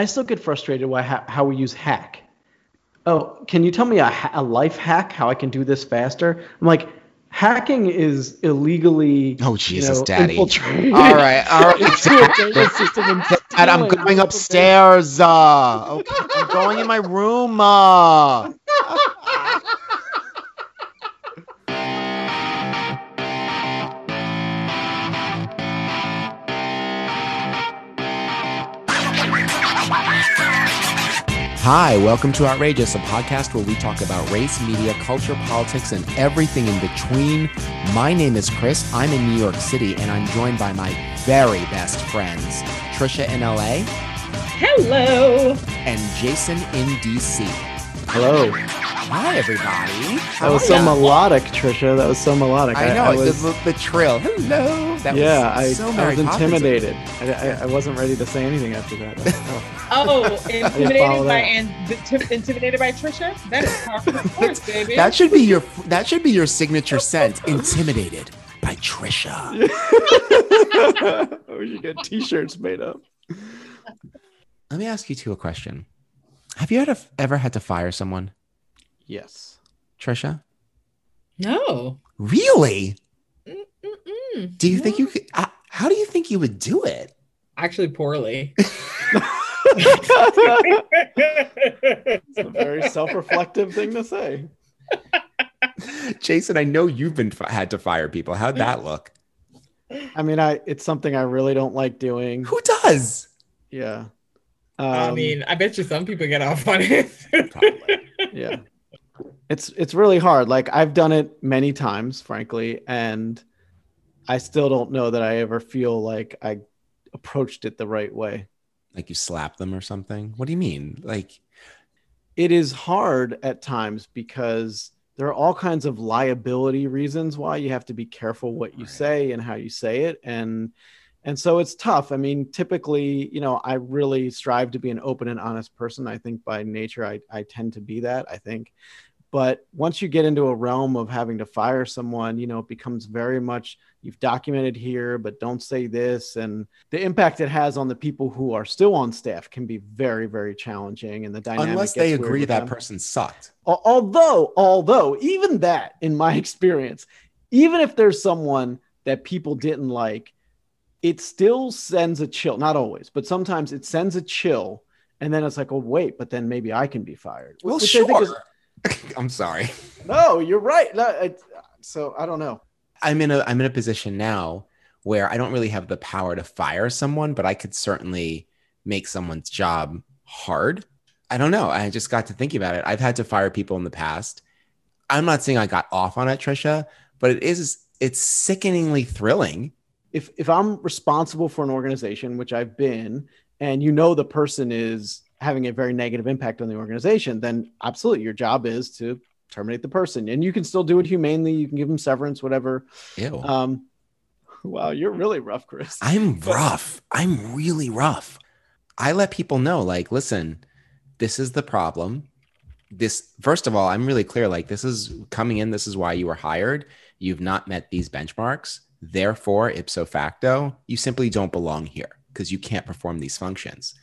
I still get frustrated why how, how we use hack. Oh, can you tell me a, ha- a life hack how I can do this faster? I'm like, hacking is illegally. Oh, you Jesus, know, Daddy. All right, all right. into system and Dad, I'm going upstairs. Uh, okay, I'm going in my room. Uh. Hi, welcome to Outrageous, a podcast where we talk about race, media, culture, politics, and everything in between. My name is Chris. I'm in New York City, and I'm joined by my very best friends, Trisha in LA Hello. and Jason in DC. Hello. Hi, everybody. That was so melodic, Trisha. That was so melodic. I know I, the, was, the, the trill. Hello. That yeah, I, was so I was intimidated. I, I, I wasn't ready to say anything after that. Oh. Oh, intimidated by that. and intimidated by Trisha. That is par for the course, baby. That should be your that should be your signature scent. Intimidated by Trisha. we should get T-shirts made up. Let me ask you two a question. Have you ever ever had to fire someone, Yes. Trisha? no. Really? Mm-mm-mm. Do you think you could? Uh, how do you think you would do it? Actually, poorly. It's a very self-reflective thing to say. Jason, I know you've been had to fire people. How'd that look? I mean, I it's something I really don't like doing. Who does? Yeah. I Um, mean, I bet you some people get off on it. Yeah. It's it's really hard. Like I've done it many times, frankly, and I still don't know that I ever feel like I approached it the right way. Like you slap them or something? What do you mean? Like it is hard at times because there are all kinds of liability reasons why you have to be careful what you Right. say and how you say it and and so it's tough i mean typically you know i really strive to be an open and honest person i think by nature i, I tend to be that i think but once you get into a realm of having to fire someone you know it becomes very much you've documented here but don't say this and the impact it has on the people who are still on staff can be very very challenging and the dynamic unless they agree that them. person sucked. Although although even that in my experience even if there's someone that people didn't like it still sends a chill not always but sometimes it sends a chill and then it's like oh wait but then maybe i can be fired Well, Which sure. is- I'm sorry. no you're right no, so i don't know I'm in a I'm in a position now where I don't really have the power to fire someone, but I could certainly make someone's job hard. I don't know. I just got to thinking about it. I've had to fire people in the past. I'm not saying I got off on it, Trisha, but it is it's sickeningly thrilling. if if I'm responsible for an organization, which I've been, and you know the person is having a very negative impact on the organization, then absolutely your job is to terminate the person, and you can still do it humanely. You can give them severance, whatever. Ew. Um, wow, you're really rough, Chris. I'm rough. I'm really rough. I let people know, like, listen, this is the problem. This, first of all, I'm really clear. Like, this is coming in. This is why you were hired. You've not met these benchmarks. Therefore, ipso facto, you simply don't belong here because you can't perform these functions.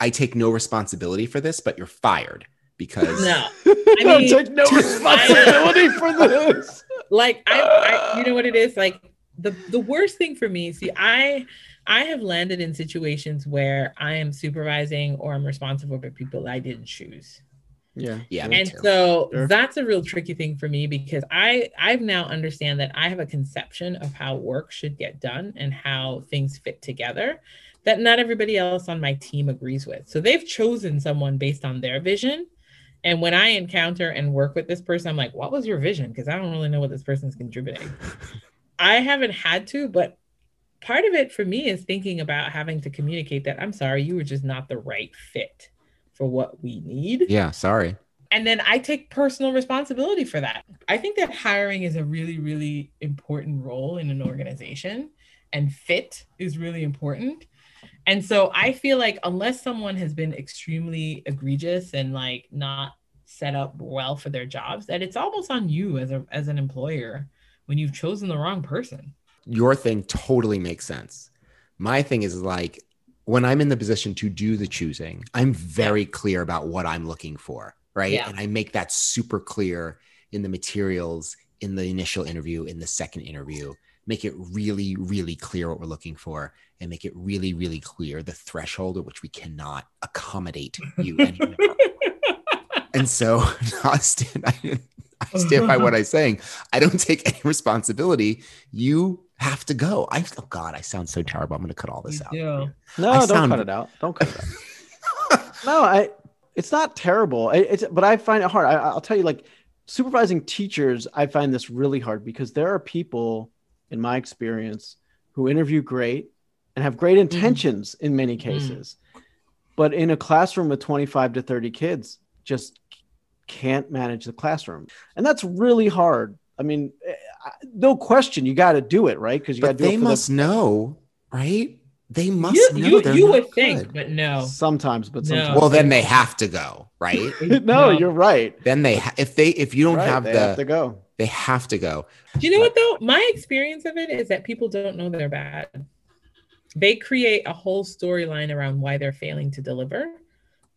I take no responsibility for this, but you're fired because no. I mean- take no responsibility for this. like I, I you know what it is like the the worst thing for me see i i have landed in situations where i am supervising or i'm responsible for people i didn't choose Yeah, Yeah, and too. so Sure. that's a real tricky thing for me because i i've now understand that i have a conception of how work should get done and how things fit together that not everybody else on my team agrees with so they've chosen someone based on their vision and when i encounter and work with this person i'm like what was your vision because i don't really know what this person's contributing i haven't had to but part of it for me is thinking about having to communicate that i'm sorry you were just not the right fit for what we need yeah, sorry. and then I take personal responsibility for that. I think that hiring is a really, really important role in an organization, and fit is really important. And so I feel like unless someone has been extremely egregious and like not set up well for their jobs, that it's almost on you as a as an employer when you've chosen the wrong person. Your thing totally makes sense. My thing is like, when I'm in the position to do the choosing, I'm very clear about what I'm looking for, right? Yeah. And I make that super clear in the materials, in the initial interview, in the second interview. Make it really, really clear what we're looking for, and make it really, really clear the threshold at which we cannot accommodate you and so I stand, I, I stand by what I'm saying. I don't take any responsibility. You have to go. I oh God, I sound so terrible. I'm going to cut all this You out. do. No, I don't sound- cut it out. Don't cut it out. no, I. It's not terrible. I- It's but I find it hard. I, I'll tell you, like supervising teachers, I find this really hard because there are people, in my experience, who interview great and have great intentions in many cases, but in a classroom with 25 to 30 kids, just can't manage the classroom, and that's really hard. I mean, eh, no question, you got to do it right? Because you got to do they must know, right? They must You, know. you, you not would think, but no. sometimes, but No. sometimes. Well, then they have to go, right? no, No. you're right. then they ha- if they if you don't Right, have they the have to go. they have to go. Do you know what though? My experience of it is that people don't know they're bad. They create a whole storyline around why they're failing to deliver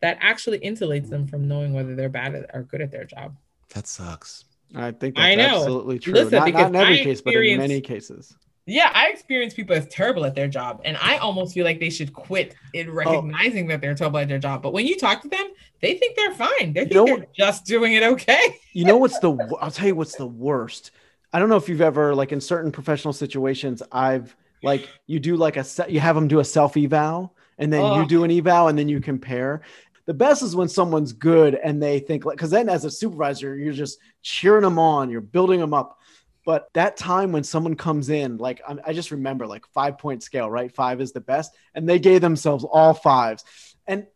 that actually insulates them from knowing whether they're bad or good at their job. That sucks. I think that's I know. absolutely true. Listen, not, not in every I case, but in many cases. Yeah, I experience people as terrible at their job, and I almost feel like they should quit Oh. in recognizing that they're terrible at their job. But when you talk to them, they think they're fine. They think know they're just doing it okay. You know what's the? I'll tell you what's the worst. I don't know if you've ever like in certain professional situations. I've like you do like a set. You have them do a self eval, and then you Oh. do an eval, and then you compare. The best is when someone's good and they think like because then as a supervisor you're just cheering them on, you're building them up. But that time when someone comes in, like I just remember like five point scale, right? Five is the best, and they gave themselves all fives, and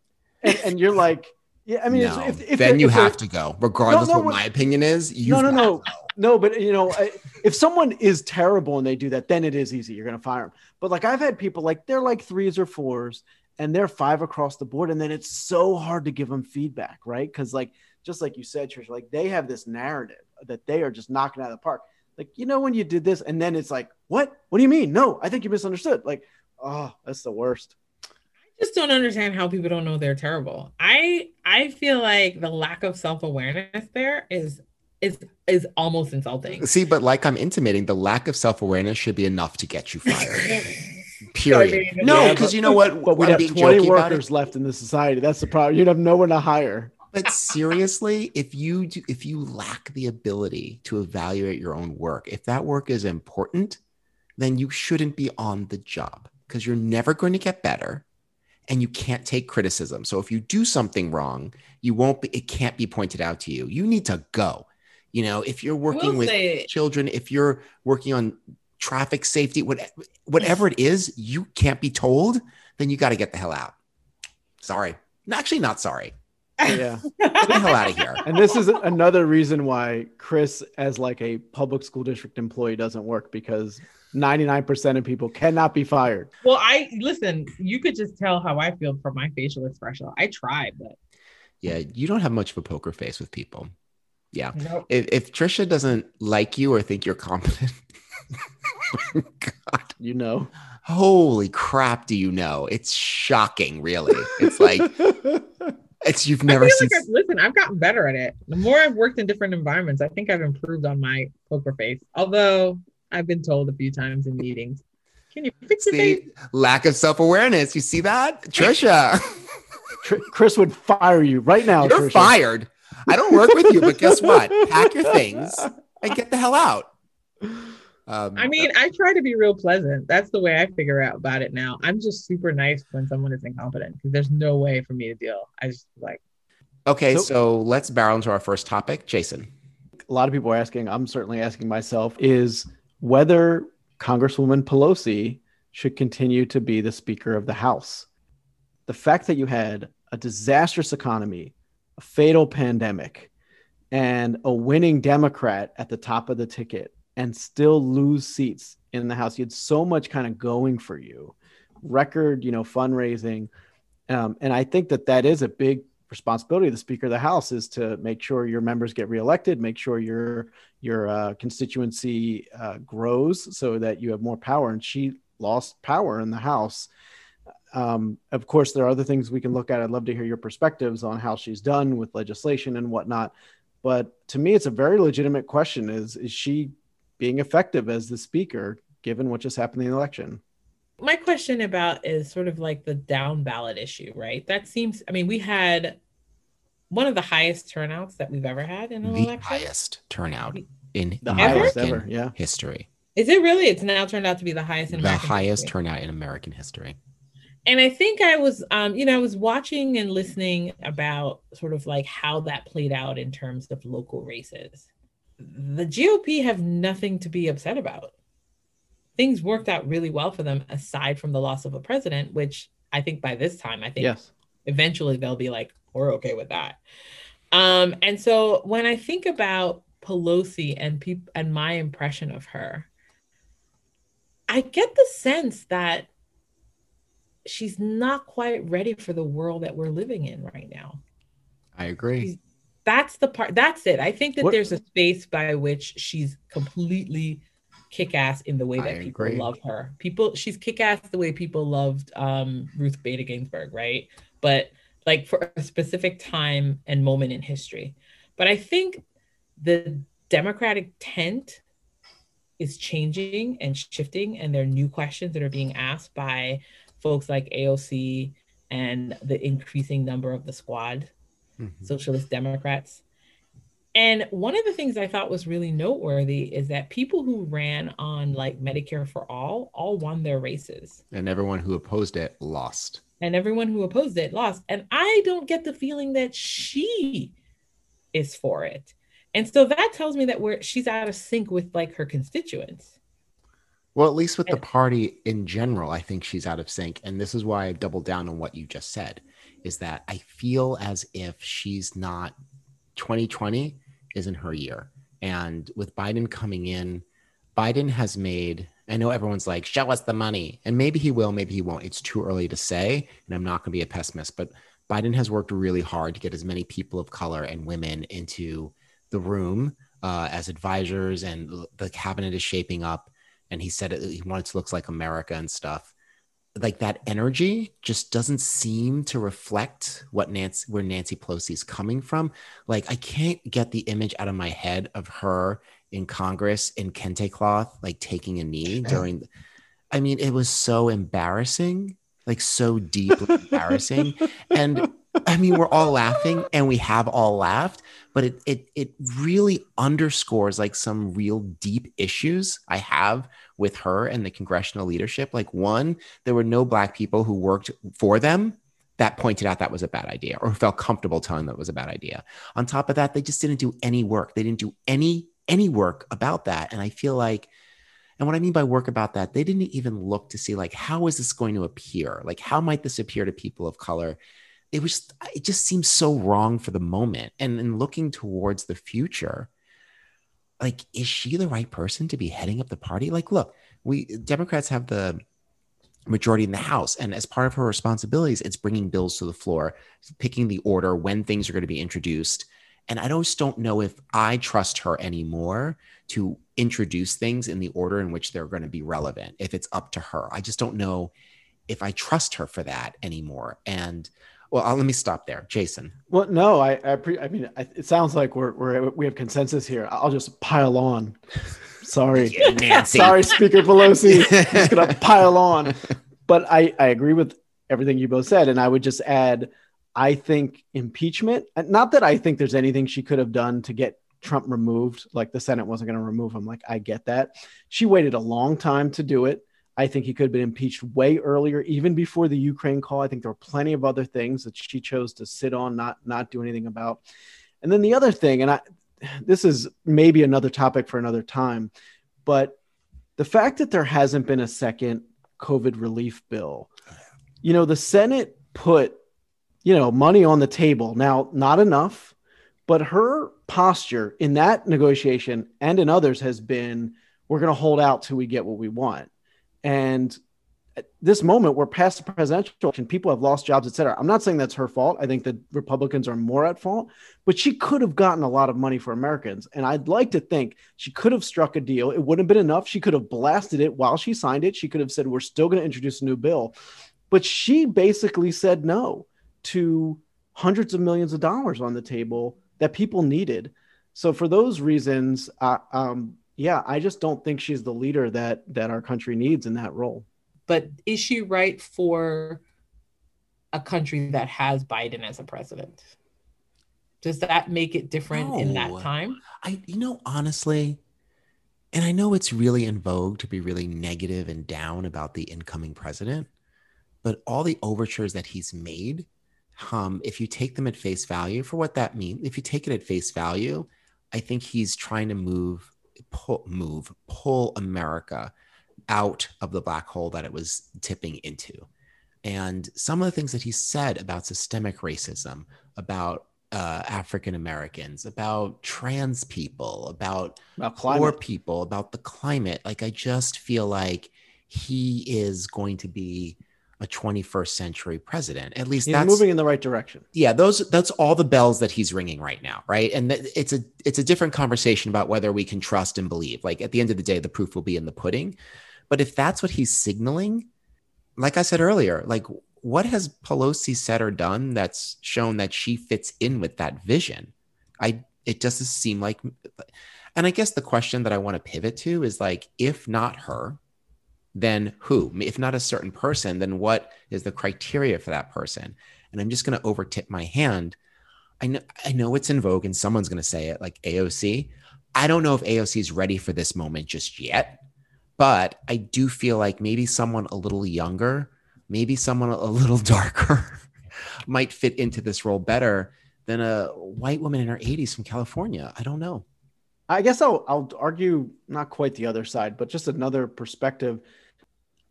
and, and you're like, yeah, I mean, no, if, if then they're- you if have to go, regardless no, what what- my opinion is. You no, no, no, no. But you know, I- if someone is terrible and they do that, then it is easy. You're gonna fire them. But like I've had people like they're like threes or fours, and they're five across the board, and then it's so hard to give them feedback, right? Because like just like you said, Trish, like they have this narrative that they are just knocking out of the park. Like you know when you did this, and then it's like, what? What do you mean? No, I think you misunderstood. Like, oh, that's the worst. I just don't understand how people don't know they're terrible. I I feel like the lack of self-awareness there is is is almost insulting. See, but like I'm intimating, the lack of self awareness should be enough to get you fired. I Period. mean, no, because you know what? But we'd I'm have 20 jokey about it. workers left in the society. That's the problem. You'd have no one to hire. But seriously, if you do, if you lack the ability to evaluate your own work, if that work is important, then you shouldn't be on the job because you're never going to get better and you can't take criticism. So if you do something wrong, you won't be it can't be pointed out to you. You need to go. You know, if you're working will with children, if you're working on traffic safety, what, whatever it is, you can't be told, then you got to get the hell out. Sorry. Actually, not sorry. Yeah. Get the hell out of here. and this is another reason why Chris, as like a public school district employee, doesn't work because 99% of people cannot be fired. Well, I listen. You could just tell how I feel from my facial expression. I try but Yeah, you don't have much of a poker face with people. Yeah. no. If, if Trisha doesn't like you or think you're competent, God, You know. holy crap, do you know? It's shocking, really. It's like it's you've never I feel seen. like I've, listen, I've gotten better at it. The more I've worked in different environments, I think I've improved on my poker face. Although I've been told a few times in meetings, "Can you fix your face?" See, lack of self awareness. You see that, Trisha? Tr- Chris would fire you right now. You're Trisha. fired. I don't work with you, but guess what? Pack your things and get the hell out. Um, I mean, I try to be real pleasant. That's the way I figure out about it now. I'm just super nice when someone is incompetent because there's no way for me to deal. I just like, okay, So- so let's barrel into our first topic, Jason. a lot of people are asking, I'm certainly asking myself, is whether Congresswoman Pelosi should continue to be the Speaker of the House. The fact that you had a disastrous economy, a fatal pandemic, and a winning Democrat at the top of the ticket and still lose seats in the House. You had so much kind of going for you, record, you know, fundraising. Um, and I think that that is a big responsibility of the Speaker of the House is to make sure your members get reelected, make sure your your uh, constituency uh, grows so that you have more power. And she lost power in the House. um, of course, there are other things we can look at. I'd love to hear your perspectives on how she's done with legislation and whatnot. But to me, it's a very legitimate question: is is she being effective as the speaker, given what just happened in the election? My question about is sort of like the down ballot issue, right? That seems. I mean, we had one of the highest turnouts that we've ever had in an the election. highest turnout in The highest American ever, yeah. history. Is it really? It's now turned out to be the highest in The American highest history. turnout in American history. and I think I was, um, you know, I was watching and listening about sort of like how that played out in terms of local races. The GOP have nothing to be upset about. Things worked out really well for them, aside from the loss of a president, which I think by this time, I think Yes. eventually they'll be like, we're okay with that. Um, and so when I think about Pelosi and people and my impression of her, I get the sense that she's not quite ready for the world that we're living in right now. I agree. That's the part. That's it. I think that What- there's a space by which she's completely kick ass in the way I that people agree. love her. People, she's kick ass the way people loved um, Ruth Bader Ginsburg, right? But like for a specific time and moment in history. But I think the Democratic tent is changing and shifting, and there are new questions that are being asked by folks like AOC and the increasing number of the squad Mhm. socialist democrats and one of the things i thought was really noteworthy is that people who ran on like medicare for all all won their races And everyone who opposed it lost. and everyone who opposed it lost and i don't get the feeling that she is for it and so that tells me that we're she's out of sync with like her constituents Well, at least with the party in general, I think she's out of sync. And this is why I doubled down on what you just said is that I feel as if she's not 2020 isn't her year. And with Biden coming in, Biden has made, I know everyone's like, show us the money. And maybe he will, maybe he won't. It's too early to say. And I'm not going to be a pessimist, but Biden has worked really hard to get as many people of color and women into the room uh, as advisors, and the cabinet is shaping up. And he said it, he wants to look like America and stuff. Like that energy just doesn't seem to reflect what Nancy, where Nancy Pelosi is coming from. Like I can't get the image out of my head of her in Congress in kente cloth, like taking a knee during. I mean, it was so embarrassing, like so deeply embarrassing. And I mean, we're all laughing and we have all laughed, but it it it really underscores like some real deep issues I have with her and the congressional leadership. Like one, there were no black people who worked for them that pointed out that was a bad idea or felt comfortable telling that was a bad idea. On top of that, they just didn't do any work. They didn't do any any work about that. And I feel like and what I mean by work about that, they didn't even look to see like how is this going to appear? Like how might this appear to people of color? It was it just seems so wrong for the moment. And in looking towards the future, like is she the right person to be heading up the party? Like look, we Democrats have the majority in the House. And as part of her responsibilities, it's bringing bills to the floor, picking the order when things are going to be introduced. And I just don't know if I trust her anymore to introduce things in the order in which they're going to be relevant, if it's up to her. I just don't know if I trust her for that anymore. And well, I'll, let me stop there. Jason. Well, no, I, I, pre- I mean, I, it sounds like we're, we're, we have consensus here. I'll just pile on. Sorry. Nancy. Sorry, Speaker Pelosi. I'm just gonna pile on. But I, I agree with everything you both said. And I would just add, I think impeachment, not that I think there's anything she could have done to get Trump removed, like the Senate wasn't going to remove him. Like, I get that. She waited a long time to do it. I think he could have been impeached way earlier, even before the Ukraine call. I think there were plenty of other things that she chose to sit on, not not do anything about. And then the other thing, and I this is maybe another topic for another time, but the fact that there hasn't been a second COVID relief bill, you know, the Senate put, you know, money on the table. Now, not enough, but her posture in that negotiation and in others has been we're going to hold out till we get what we want. And at this moment, we're past the presidential election. People have lost jobs, et cetera. I'm not saying that's her fault. I think that Republicans are more at fault, but she could have gotten a lot of money for Americans. And I'd like to think she could have struck a deal. It wouldn't have been enough. She could have blasted it while she signed it. She could have said, We're still going to introduce a new bill. but she basically said no to hundreds of millions of dollars on the table that people needed. So for those reasons, uh, um, yeah, I just don't think she's the leader that that our country needs in that role. But is she right for a country that has Biden as a president? Does that make it different no. in that time? I, you know, honestly, and I know it's really in vogue to be really negative and down about the incoming president, but all the overtures that he's made, um, if you take them at face value for what that means, if you take it at face value, I think he's trying to move, pull, move, pull America out of the black hole that it was tipping into. And some of the things that he said about systemic racism, about uh, African Americans, about trans people, about, about poor people, about the climate. Like, I just feel like he is going to be a 21st century president. At least he's that's moving in the right direction. Yeah, those that's all the bells that he's ringing right now, right? And th- it's a it's a different conversation about whether we can trust and believe. Like at the end of the day, the proof will be in the pudding. But if that's what he's signaling, like I said earlier, like what has Pelosi said or done that's shown that she fits in with that vision? I it doesn't seem like and I guess the question that I want to pivot to is like if not her, then who? If not a certain person, then what is the criteria for that person? And I'm just going to overtip my hand. I know I know it's in vogue and someone's going to say it like AOC. I don't know if AOC is ready for this moment just yet, but I do feel like maybe someone a little younger maybe someone a little darker might fit into this role better than a white woman in her 80s from California. I don't know. I guess I'll I'll argue not quite the other side, but just another perspective.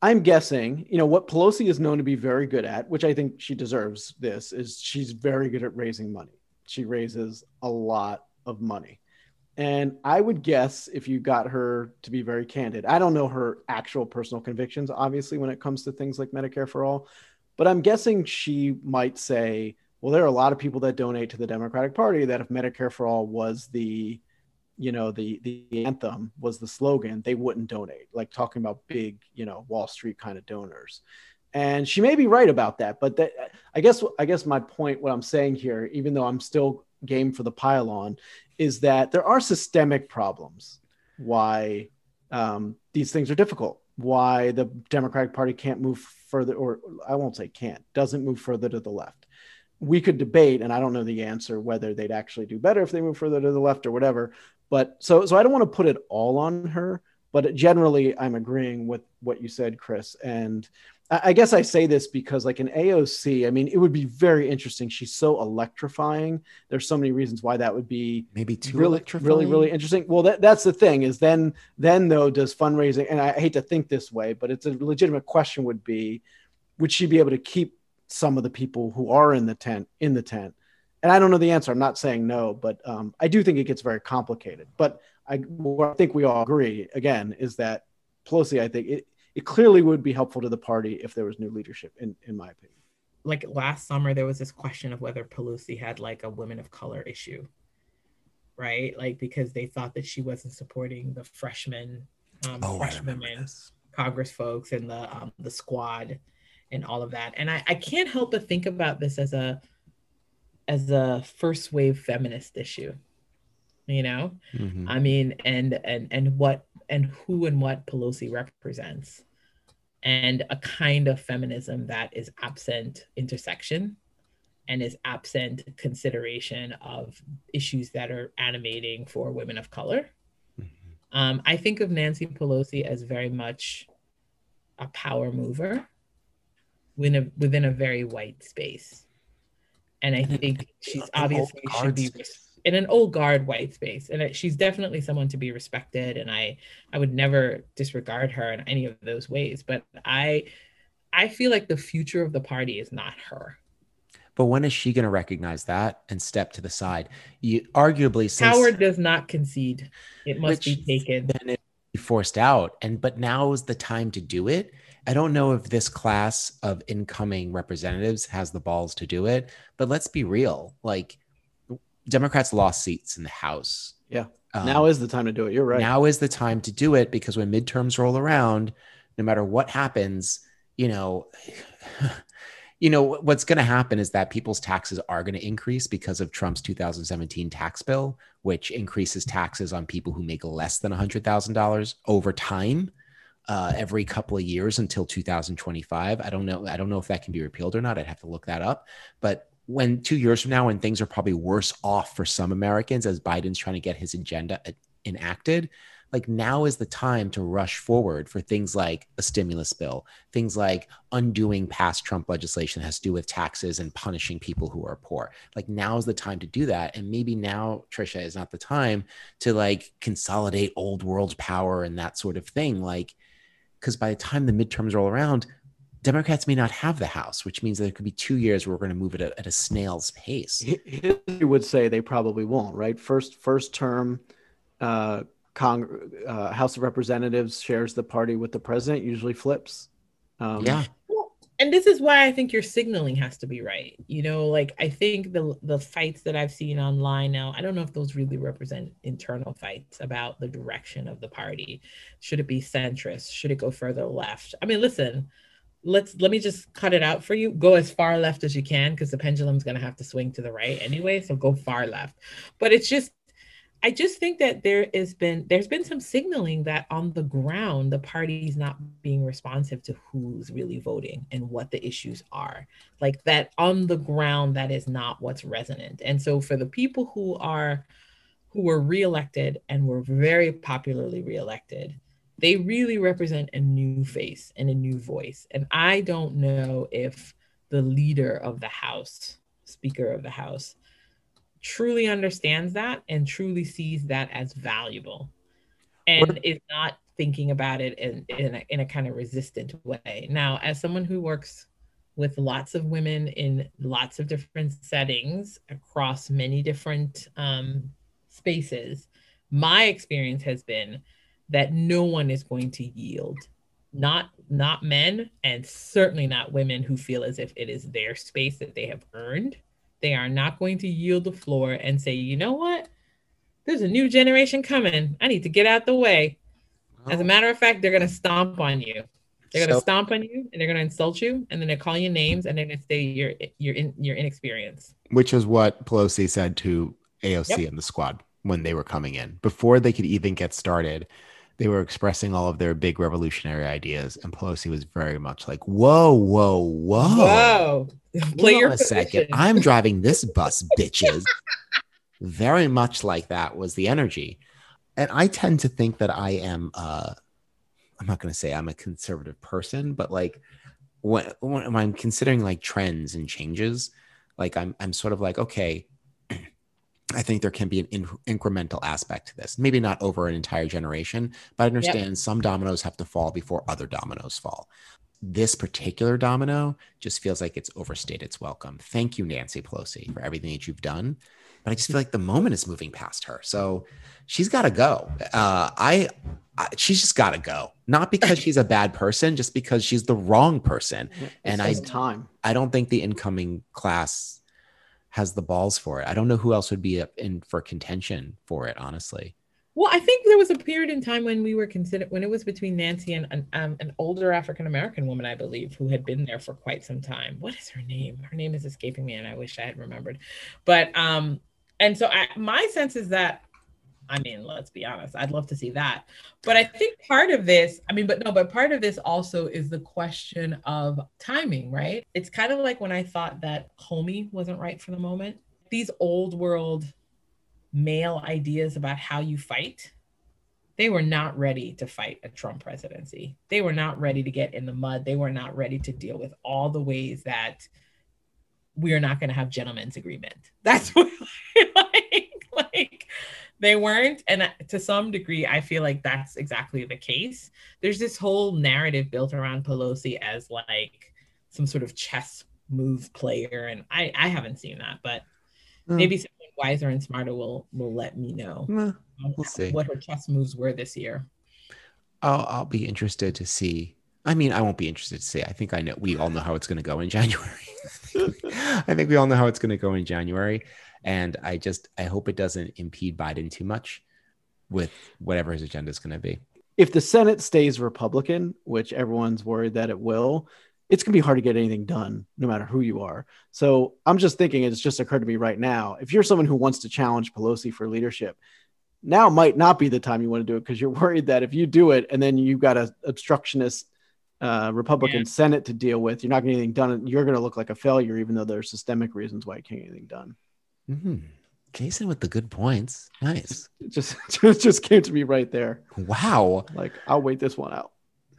I'm guessing, you know, what Pelosi is known to be very good at, which I think she deserves this, is she's very good at raising money. She raises a lot of money. And I would guess if you got her to be very candid, I don't know her actual personal convictions, obviously, when it comes to things like Medicare for all, but I'm guessing she might say, well, there are a lot of people that donate to the Democratic Party that if Medicare for all was the, you know, the the anthem was the slogan, they wouldn't donate. Like talking about big, you know, Wall Street kind of donors. And she may be right about that, but that I guess I guess my point, what I'm saying here, even though I'm still game for the pylon, is that there are systemic problems why um, these things are difficult, why the Democratic Party can't move further, or I won't say can't, doesn't move further to the left. We could debate, and I don't know the answer whether they'd actually do better if they move further to the left or whatever. But so, so I don't want to put it all on her, but generally, I'm agreeing with what you said, Chris. And I guess I say this because, like an AOC, I mean, it would be very interesting. She's so electrifying. There's so many reasons why that would be maybe too really, electrifying. really, really interesting. Well, that, that's the thing is then, then though, does fundraising, and I hate to think this way, but it's a legitimate question would be, would she be able to keep some of the people who are in the tent in the tent? And I don't know the answer. I'm not saying no, but um, I do think it gets very complicated. But I, I think we all agree again is that Pelosi, I think it, it clearly would be helpful to the party if there was new leadership, in, in my opinion. Like last summer, there was this question of whether Pelosi had like a women of color issue, right? Like because they thought that she wasn't supporting the freshmen, um, oh, freshman Congress folks and the um, the squad and all of that. And I, I can't help but think about this as a as a first wave feminist issue you know mm-hmm. i mean and and and what and who and what pelosi represents and a kind of feminism that is absent intersection and is absent consideration of issues that are animating for women of color mm-hmm. um, i think of nancy pelosi as very much a power mover within a, within a very white space and i think she's obviously should be in an old guard white space. And she's definitely someone to be respected. And i i would never disregard her in any of those ways. But i i feel like the future of the party is not her. But when is she going to recognize that and step to the side? You arguably since howard does not concede. It must be taken. then it be forced out. And but now is the time to do it I don't know if this class of incoming representatives has the balls to do it, but let's be real. Like Democrats lost seats in the House. Yeah. Um, now is the time to do it. You're right. Now is the time to do it because when midterms roll around, no matter what happens, you know, you know what's going to happen is that people's taxes are going to increase because of Trump's 2017 tax bill, which increases taxes on people who make less than $100,000 over time. Uh, every couple of years until 2025. I don't know. I don't know if that can be repealed or not. I'd have to look that up. But when two years from now, when things are probably worse off for some Americans as Biden's trying to get his agenda enacted, like now is the time to rush forward for things like a stimulus bill, things like undoing past Trump legislation that has to do with taxes and punishing people who are poor. Like now is the time to do that. And maybe now, Trisha, is not the time to like consolidate old world power and that sort of thing. Like, because by the time the midterms roll around, Democrats may not have the House, which means that there could be two years where we're going to move it at, at a snail's pace. History would say they probably won't, right? First, first term, uh, Cong- uh, House of Representatives shares the party with the president, usually flips. Um, yeah. And this is why I think your signaling has to be right. You know, like I think the the fights that I've seen online now, I don't know if those really represent internal fights about the direction of the party. Should it be centrist? Should it go further left? I mean, listen, let's let me just cut it out for you. Go as far left as you can because the pendulum's going to have to swing to the right anyway. So go far left. But it's just I just think that there has been there's been some signaling that on the ground the party's not being responsive to who's really voting and what the issues are. Like that on the ground that is not what's resonant. And so for the people who are who were reelected and were very popularly reelected, they really represent a new face and a new voice. And I don't know if the leader of the House, Speaker of the House, truly understands that and truly sees that as valuable and what? is not thinking about it in, in, a, in a kind of resistant way. Now, as someone who works with lots of women in lots of different settings across many different um, spaces, my experience has been that no one is going to yield not not men and certainly not women who feel as if it is their space that they have earned they are not going to yield the floor and say, you know what? There's a new generation coming. I need to get out the way. As a oh. matter of fact, they're going to stomp on you. They're going to so, stomp on you and they're going to insult you and then they're calling you names and they're going to say you're you're in you're inexperienced. Which is what Pelosi said to AOC yep. and the squad when they were coming in. Before they could even get started, they were expressing all of their big revolutionary ideas, and Pelosi was very much like, "Whoa, whoa, whoa, whoa! Play your a second. I'm driving this bus, bitches." very much like that was the energy, and I tend to think that I am. Uh, I'm not going to say I'm a conservative person, but like when, when I'm considering like trends and changes, like I'm I'm sort of like, okay, I think there can be an in- incremental aspect to this. Maybe not over an entire generation, but I understand yep. some dominoes have to fall before other dominoes fall. This particular domino just feels like it's overstayed its welcome. Thank you, Nancy Pelosi, for everything that you've done. But I just feel like the moment is moving past her. So she's got to go. Uh, I, I, she's just got to go. Not because she's a bad person, just because she's the wrong person. and I, time. I don't think the incoming class has the balls for it. I don't know who else would be up in for contention for it, honestly. Well, I think there was a period in time when we were considered when it was between Nancy and an, um, an older African American woman, I believe, who had been there for quite some time. What is her name? Her name is escaping me, and I wish I had remembered. But um, and so I, my sense is that I mean, let's be honest, I'd love to see that. But I think part of this, I mean, but no, but part of this also is the question of timing, right? It's kind of like when I thought that Comey wasn't right for the moment. These old world male ideas about how you fight, they were not ready to fight a Trump presidency. They were not ready to get in the mud. They were not ready to deal with all the ways that we are not going to have gentlemen's agreement. That's what like, they weren't and to some degree i feel like that's exactly the case there's this whole narrative built around pelosi as like some sort of chess move player and i i haven't seen that but mm. maybe someone wiser and smarter will will let me know mm, we'll see what her chess moves were this year i'll i'll be interested to see I mean, I won't be interested to see. I think I know. We all know how it's going to go in January. I think we all know how it's going to go in January. And I just I hope it doesn't impede Biden too much with whatever his agenda is going to be. If the Senate stays Republican, which everyone's worried that it will, it's going to be hard to get anything done no matter who you are. So I'm just thinking it's just occurred to me right now. If you're someone who wants to challenge Pelosi for leadership, now might not be the time you want to do it because you're worried that if you do it and then you've got an obstructionist uh, Republican yeah. Senate to deal with, you're not getting anything done. You're going to look like a failure, even though there are systemic reasons why you can't get anything done. Mm-hmm. Jason with the good points. Nice. Just, just just came to me right there. Wow. Like I'll wait this one out.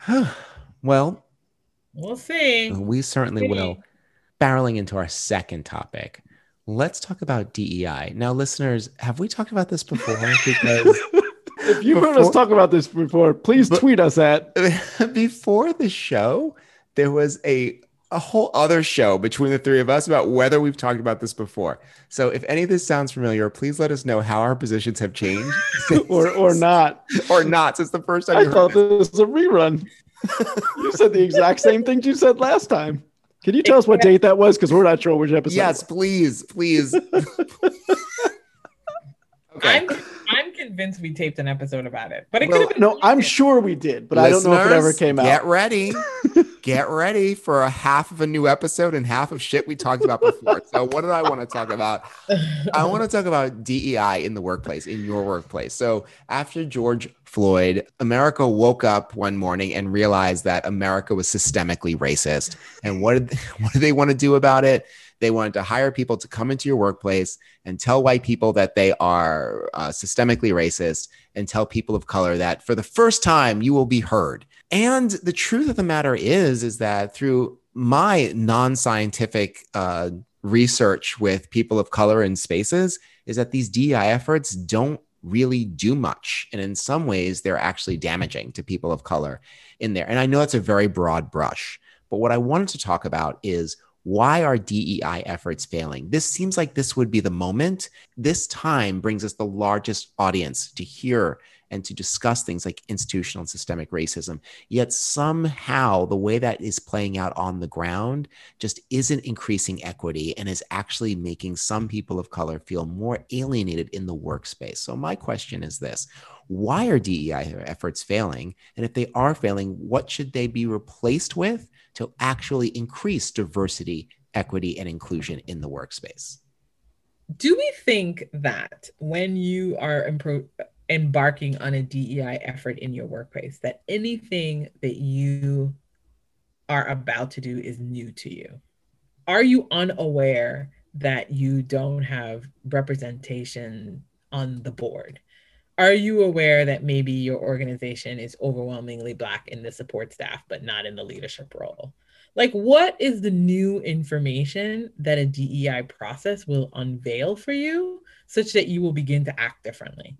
well, we'll see. We certainly we'll will. Barreling into our second topic. Let's talk about DEI. Now, listeners, have we talked about this before? Because if you've heard us talk about this before, please tweet us at before the show. There was a a whole other show between the three of us about whether we've talked about this before. So if any of this sounds familiar, please let us know how our positions have changed or or not. Or not since the first time I thought this was a rerun. you said the exact same things you said last time. Can you tell us what date that was? Because we're not sure which episode. Yes, please, please. okay. I'm I'm convinced we taped an episode about it, but it well, no, I'm sure we did, but Listeners, I don't know if it ever came out. Get ready, get ready for a half of a new episode and half of shit we talked about before. so, what did I want to talk about? I want to talk about DEI in the workplace, in your workplace. So, after George Floyd, America woke up one morning and realized that America was systemically racist. And what did what did they want to do about it? They wanted to hire people to come into your workplace and tell white people that they are uh, systemically racist and tell people of color that for the first time you will be heard. And the truth of the matter is, is that through my non-scientific uh, research with people of color in spaces, is that these DEI efforts don't really do much. And in some ways, they're actually damaging to people of color in there. And I know that's a very broad brush, but what I wanted to talk about is why are DEI efforts failing? This seems like this would be the moment. This time brings us the largest audience to hear and to discuss things like institutional and systemic racism. Yet somehow the way that is playing out on the ground just isn't increasing equity and is actually making some people of color feel more alienated in the workspace. So, my question is this why are DEI efforts failing? And if they are failing, what should they be replaced with to actually increase diversity, equity, and inclusion in the workspace? Do we think that when you are impro- embarking on a DEI effort in your workplace, that anything that you are about to do is new to you? Are you unaware that you don't have representation on the board? Are you aware that maybe your organization is overwhelmingly Black in the support staff, but not in the leadership role? Like, what is the new information that a DEI process will unveil for you such that you will begin to act differently?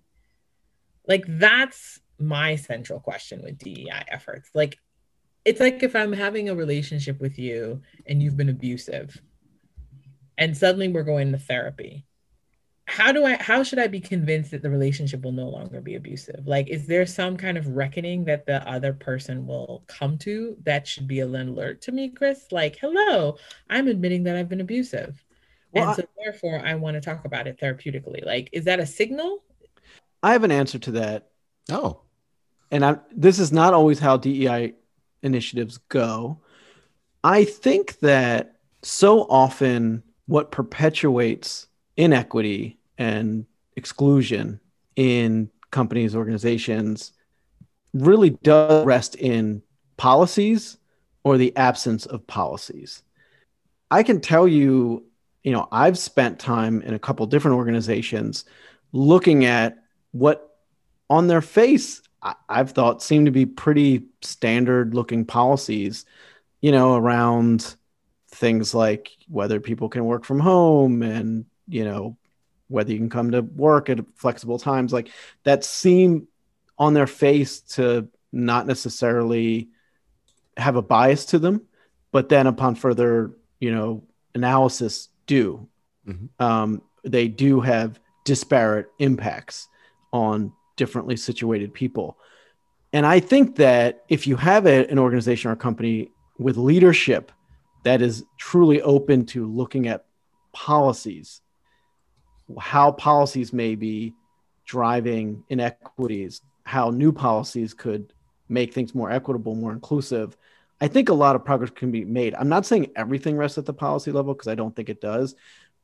Like that's my central question with DEI efforts. Like it's like if I'm having a relationship with you and you've been abusive and suddenly we're going to therapy. How do I how should I be convinced that the relationship will no longer be abusive? Like is there some kind of reckoning that the other person will come to that should be an alert to me, Chris? Like, hello, I'm admitting that I've been abusive. Well, and so I, therefore I want to talk about it therapeutically. Like, is that a signal I have an answer to that. Oh. And I, this is not always how DEI initiatives go. I think that so often what perpetuates inequity and exclusion in companies, organizations, really does rest in policies or the absence of policies. I can tell you, you know, I've spent time in a couple different organizations looking at what on their face I've thought seem to be pretty standard looking policies, you know, around things like whether people can work from home and, you know, whether you can come to work at flexible times like that seem on their face to not necessarily have a bias to them but then upon further you know analysis do mm-hmm. um, they do have disparate impacts on differently situated people. And I think that if you have a, an organization or a company with leadership that is truly open to looking at policies, how policies may be driving inequities, how new policies could make things more equitable, more inclusive, I think a lot of progress can be made. I'm not saying everything rests at the policy level because I don't think it does.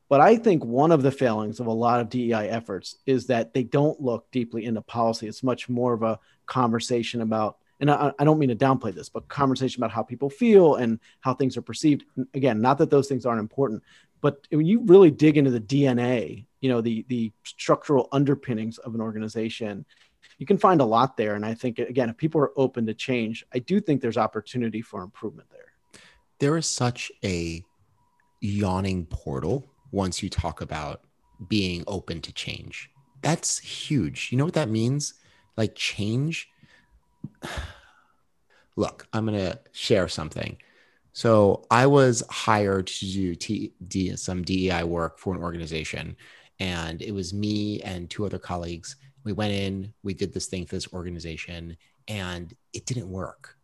But I think one of the failings of a lot of DEI efforts is that they don't look deeply into policy. It's much more of a conversation about, and I, I, don't mean to downplay this, but conversation about how people feel and how things are perceived. Again, not that those things aren't important, but when you really dig into the DNA, you know, the the structural underpinnings of an organization, you can find a lot there. And I think again, if people are open to change, I do think there's opportunity for improvement there. There is such a yawning portal once you talk about being open to change. That's huge. You know what that means? Like change. Look, I'm going to share something. So I was hired to do T- D- some DEI work for an organization, and it was me and two other colleagues. We went in, we did this thing for this organization, and it didn't work.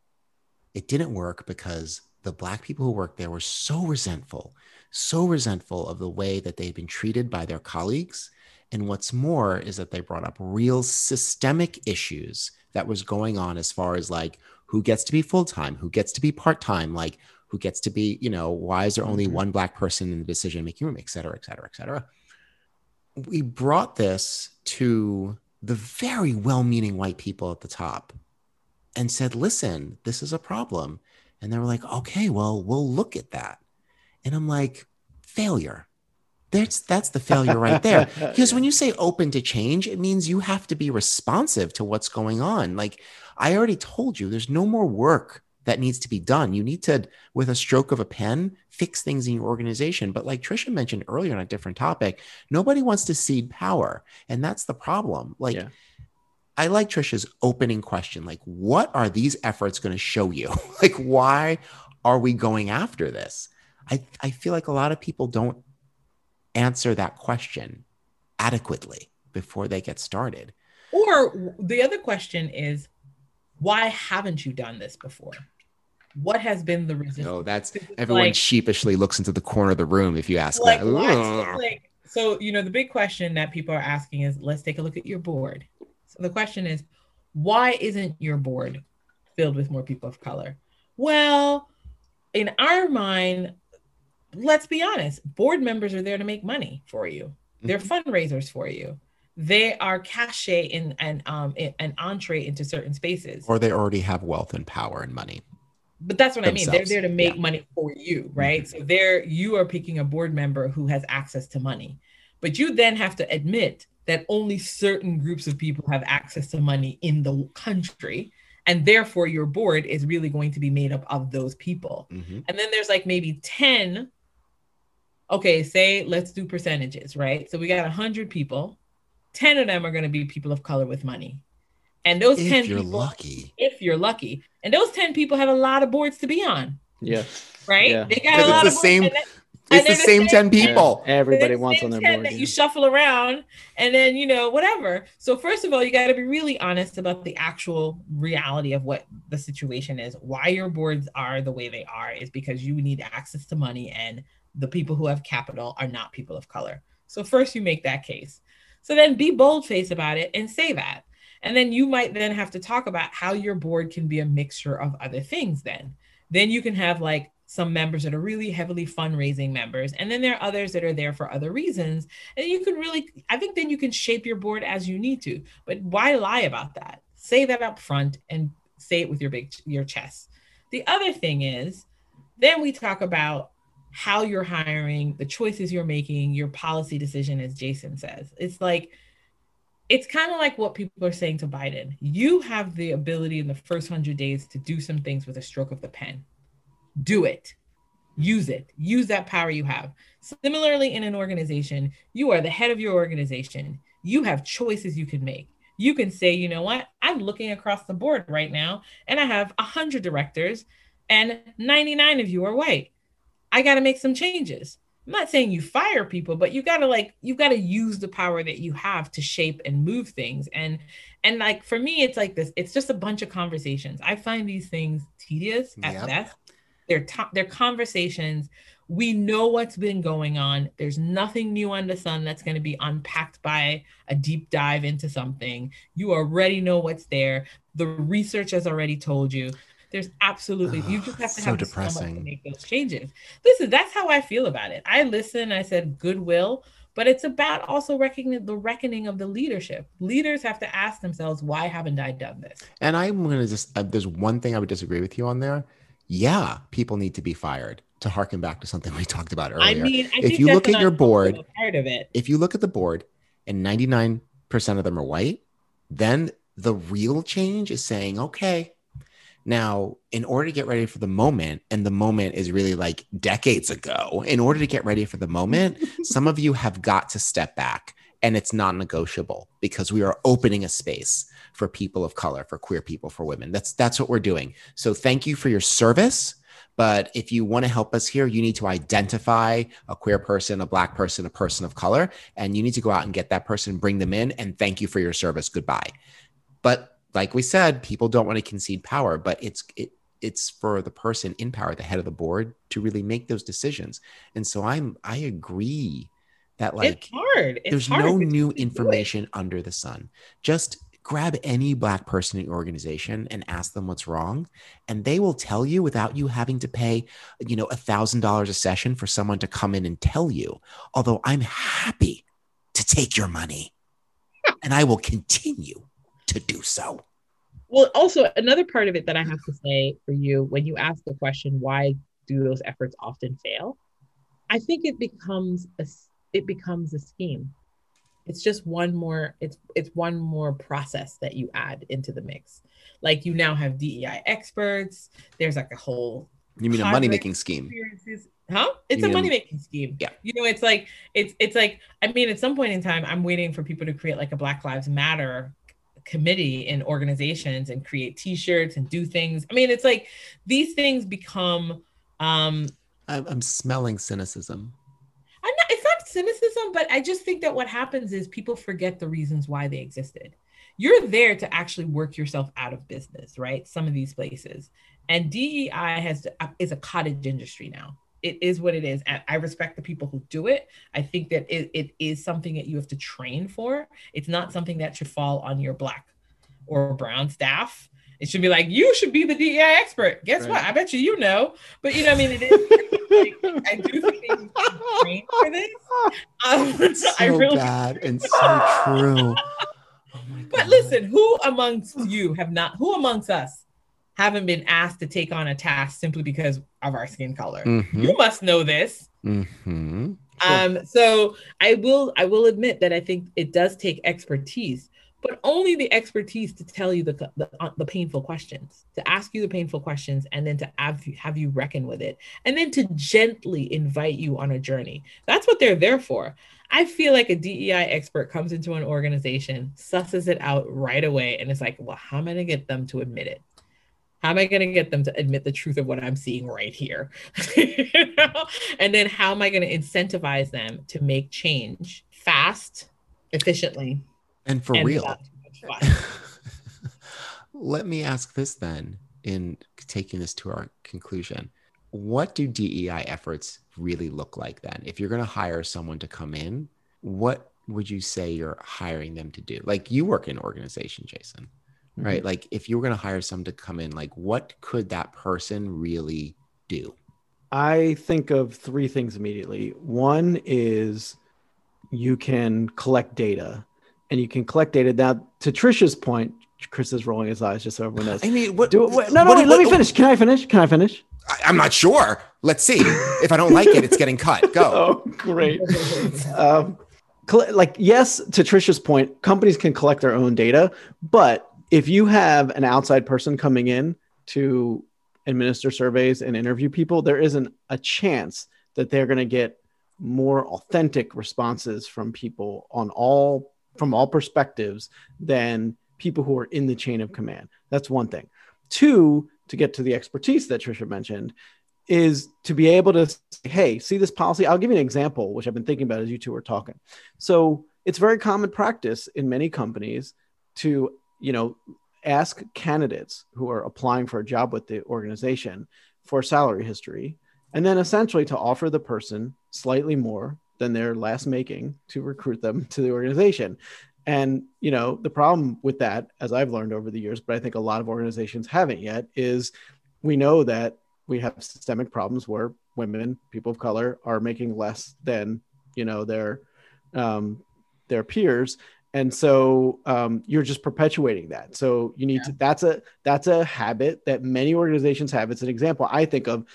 It didn't work because the Black people who worked there were so resentful so resentful of the way that they've been treated by their colleagues. And what's more is that they brought up real systemic issues that was going on as far as like who gets to be full time, who gets to be part time, like who gets to be, you know, why is there only mm-hmm. one black person in the decision making room, et cetera, et cetera, et cetera. We brought this to the very well meaning white people at the top and said, listen, this is a problem. And they were like, okay, well, we'll look at that. And I'm like, failure. That's that's the failure right there. Because when you say open to change, it means you have to be responsive to what's going on. Like I already told you, there's no more work that needs to be done. You need to, with a stroke of a pen, fix things in your organization. But like Trisha mentioned earlier on a different topic, nobody wants to cede power. And that's the problem. Like yeah. I like Trisha's opening question. Like, what are these efforts going to show you? like, why are we going after this? I, I feel like a lot of people don't answer that question adequately before they get started. Or the other question is, why haven't you done this before? What has been the resistance? No, that's everyone like, sheepishly looks into the corner of the room if you ask like, that. Like, so, you know, the big question that people are asking is let's take a look at your board. So the question is, why isn't your board filled with more people of color? Well, in our mind, let's be honest, board members are there to make money for you. They're mm-hmm. fundraisers for you. They are cachet in and um an entree into certain spaces. Or they already have wealth and power and money. But that's what themselves. I mean. They're there to make yeah. money for you, right? Mm-hmm. So there you are picking a board member who has access to money. But you then have to admit that only certain groups of people have access to money in the country and therefore your board is really going to be made up of those people mm-hmm. and then there's like maybe 10 okay, say let's do percentages, right? So we got 100 people, 10 of them are going to be people of color with money. And those if 10 you're people, lucky. If you're lucky. And those 10 people have a lot of boards to be on. Yeah. Right? Yeah. They got a lot it's of the same it's the, the, same, same 10 people. Yeah. Everybody wants on their board. That yeah. you shuffle around and then, you know, whatever. So, first of all, you got to be really honest about the actual reality of what the situation is. Why your boards are the way they are is because you need access to money and the people who have capital are not people of color. So first you make that case. So then be bold face about it and say that. And then you might then have to talk about how your board can be a mixture of other things then. Then you can have like some members that are really heavily fundraising members and then there are others that are there for other reasons and you can really i think then you can shape your board as you need to but why lie about that say that up front and say it with your big your chest the other thing is then we talk about how you're hiring, the choices you're making, your policy decision, as Jason says. It's like, it's kind of like what people are saying to Biden. You have the ability in the first 100 days to do some things with a stroke of the pen. Do it. Use it. Use that power you have. Similarly, in an organization, you are the head of your organization. You have choices you can make. You can say, you know what? I'm looking across the board right now, and I have 100 directors, and 99 of you are white I got to make some changes. I'm not saying you fire people, but you got to like you got to use the power that you have to shape and move things. And and like for me, it's like this. It's just a bunch of conversations. I find these things tedious at yep. best. They're to- they're conversations. We know what's been going on. There's nothing new under the sun that's going to be unpacked by a deep dive into something. You already know what's there. The research has already told you. There's absolutely you just have to So have depressing. to make those changes. Listen, that's how I feel about it. I listen. I said goodwill, but it's about also reckoning the reckoning of the leadership. Leaders have to ask themselves, why haven't I done this? And I'm going to just, uh, there's one thing I would disagree with you on there. Yeah, people need to be fired to harken back to something we talked about earlier. I mean, I If you look at your board- part of it. if you look at the board and 99% of them are white, then the real change is saying, okay, now in order to get ready for the moment, and the moment is really like decades ago, in order to get ready for the moment, some of you have got to step back and it's non negotiable because we are opening a space for people of color, for queer people, for women. That's that's what we're doing. So thank you for your service. But if you want to help us here, you need to identify a queer person, a black person, a person of color, and you need to go out and get that person, bring them in, and thank you for your service. Goodbye. But like we said, people don't want to concede power, but it's it, it's for the person in power, the head of the board, to really make those decisions. And so I'm I agree that like it's hard. It's there's hard no new we do it. information under the sun. Just grab any black person in your organization and ask them what's wrong, and they will tell you without you having to pay, you know, a thousand dollars a session for someone to come in and tell you. Although I'm happy to take your money, and I will continue to do so. Well, also another part of it that I have to say for you when you ask the question, why do those efforts often fail? I think it becomes a it becomes a scheme. It's just one more it's it's one more process that you add into the mix. Like you now have DEI experts. There's like a whole You mean a money making scheme? Huh? It's You a- money making scheme. Yeah. You know, it's like it's it's like I mean, at some point in time, I'm waiting for people to create like a Black Lives Matter committee in organizations and create T-shirts and do things. I mean, it's like these things become. um I'm, I'm smelling cynicism. I'm not, it's not cynicism, but I just think that what happens is people forget the reasons why they existed. You're there to actually work yourself out of business, right? Some of these places. And DEI has is a cottage industry now. It is what it is. And I respect the people who do it. I think that it, it is something that you have to train for. It's not something that should fall on your black or brown staff. It should be like, you should be the DEI expert. Guess what? I bet you you know. But you know, I mean, it is. like, I do think need to be trained for this. Um, So I really bad and so true. Oh but listen, who amongst you have not, who amongst us haven't been asked to take on a task simply because of our skin color? Mhm, You must know this. mhm. Um, so I will, I will admit that I think it does take expertise, but only the expertise to tell you the the, uh, the painful questions, to ask you the painful questions, and then to have you, have you reckon with it, and then to gently invite you on a journey. That's what they're there for. I feel like a DEI expert comes into an organization, susses it out right away, and it's like, well, how am I going to get them to admit it? How am I going to get them to admit the truth of what I'm seeing right here? You know? And then how am I going to incentivize them to make change fast, efficiently, And for and real. without too much fuss? Let me ask this then, in taking this to our conclusion. What do DEI efforts really look like then? If you're going to hire someone to come in, what would you say you're hiring them to do? Like you work in an organization, Jason, right? Like if you were going to hire someone to come in, like what could that person really do? I think of three things immediately. One is you can collect data, and you can collect data. Now, to Trisha's point, Chris is rolling his eyes just so everyone knows. I mean, what? Do, wait, no, no, what- wait, let me finish. Can I finish? Can I finish? I- I'm not sure. Let's see. If I don't like it, it's getting cut. Go. Oh, great. um, like yes to trisha's point companies can collect their own data but if you have an outside person coming in to administer surveys and interview people there isn't a chance that they're going to get more authentic responses from people on all from all perspectives than people who are in the chain of command that's one thing two to get to the expertise that trisha mentioned is to be able to say, hey, see this policy? I'll give you an example, which I've been thinking about as you two were talking. So it's very common practice in many companies to, you know, ask candidates who are applying for a job with the organization for salary history, and then essentially to offer the person slightly more than they're last making to recruit them to the organization. And you know, the problem with that, as I've learned over the years, but I think a lot of organizations haven't yet, is we know that we have systemic problems where women, people of color, are making less than you know their um, their peers, and so um, you're just perpetuating that. So you need yeah. to. That's a that's a habit that many organizations have. It's an example I think of.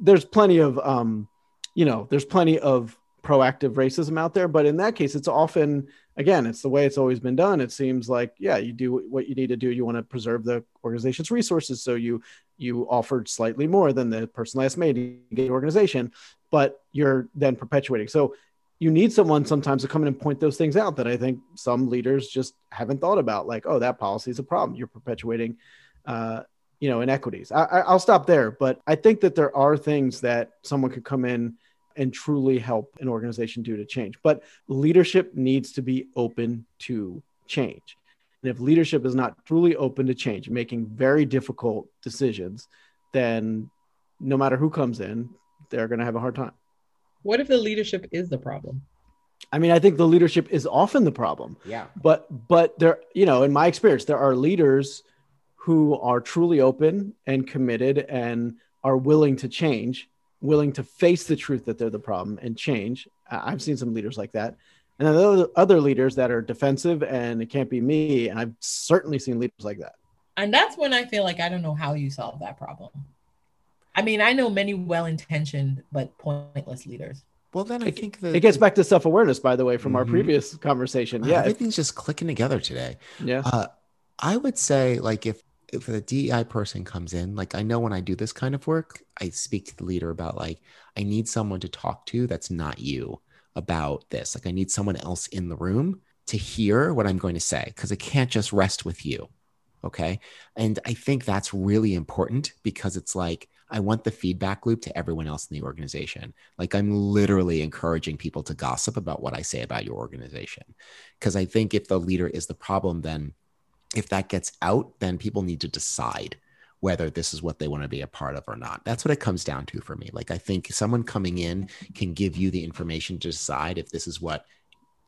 There's plenty of um, you know, there's plenty of proactive racism out there, but in that case, it's often again, it's the way it's always been done. It seems like, yeah, you do what you need to do. You want to preserve the organization's resources, so you you offered slightly more than the person last made to get the organization, but you're then perpetuating. So you need someone sometimes to come in and point those things out that I think some leaders just haven't thought about. Like, oh, that policy is a problem. You're perpetuating, uh, you know, inequities. I, I'll stop there, but I think that there are things that someone could come in and truly help an organization do to change. But leadership needs to be open to change. And if leadership is not truly open to change, making very difficult decisions, then no matter who comes in, they're going to have a hard time. What if the leadership is the problem? I mean, I think the leadership is often the problem. Yeah. But but there, you know, in my experience, there are leaders who are truly open and committed and are willing to change willing to face the truth that they're the problem and change. I've seen some leaders like that. And then there are other leaders that are defensive and it can't be me. And I've certainly seen leaders like that. And that's when I feel like I don't know how you solve that problem. I mean, I know many well intentioned but pointless leaders. Well, then I it, think that it gets back to self awareness, by the way, from mm-hmm. our previous conversation. Yeah. Everything's just clicking together today. Yeah. Uh, I would say, like, if if a DEI person comes in, like I know when I do this kind of work, I speak to the leader about like I need someone to talk to that's not you about this. Like I need someone else in the room to hear what I'm going to say because it can't just rest with you. Okay. And I think that's really important because it's like I want the feedback loop to everyone else in the organization. Like I'm literally encouraging people to gossip about what I say about your organization. Because I think if the leader is the problem, then if that gets out, then people need to decide whether this is what they want to be a part of or not. That's what it comes down to for me. Like I think someone coming in can give you the information to decide if this is what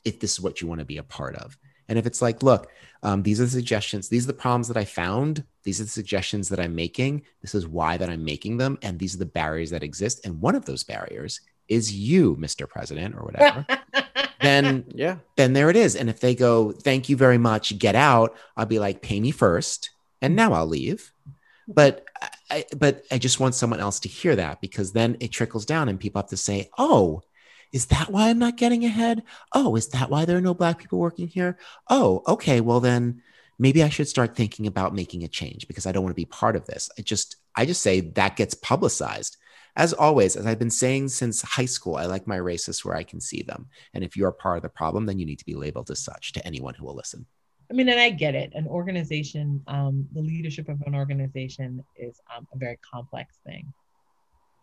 if this is what you want to be a part of. And if it's like, look, um, these are the suggestions, these are the problems that I found, these are the suggestions that I'm making, this is why that I'm making them, and these are the barriers that exist. And one of those barriers is you, Mr. President, or whatever. then yeah, then there it is. And if they go, thank you very much, get out, I'll be like, pay me first, and now I'll leave. But I, but I just want someone else to hear that because then it trickles down and people have to say, oh, is that why I'm not getting ahead? Oh, is that why there are no black people working here? Oh, okay. Well, then maybe I should start thinking about making a change because I don't want to be part of this. I just, I just say that gets publicized. As always, as I've been saying since high school, I like my racists where I can see them. And if you're part of the problem, then you need to be labeled as such to anyone who will listen. I mean, and I get it. An organization, um, the leadership of an organization is um, a very complex thing.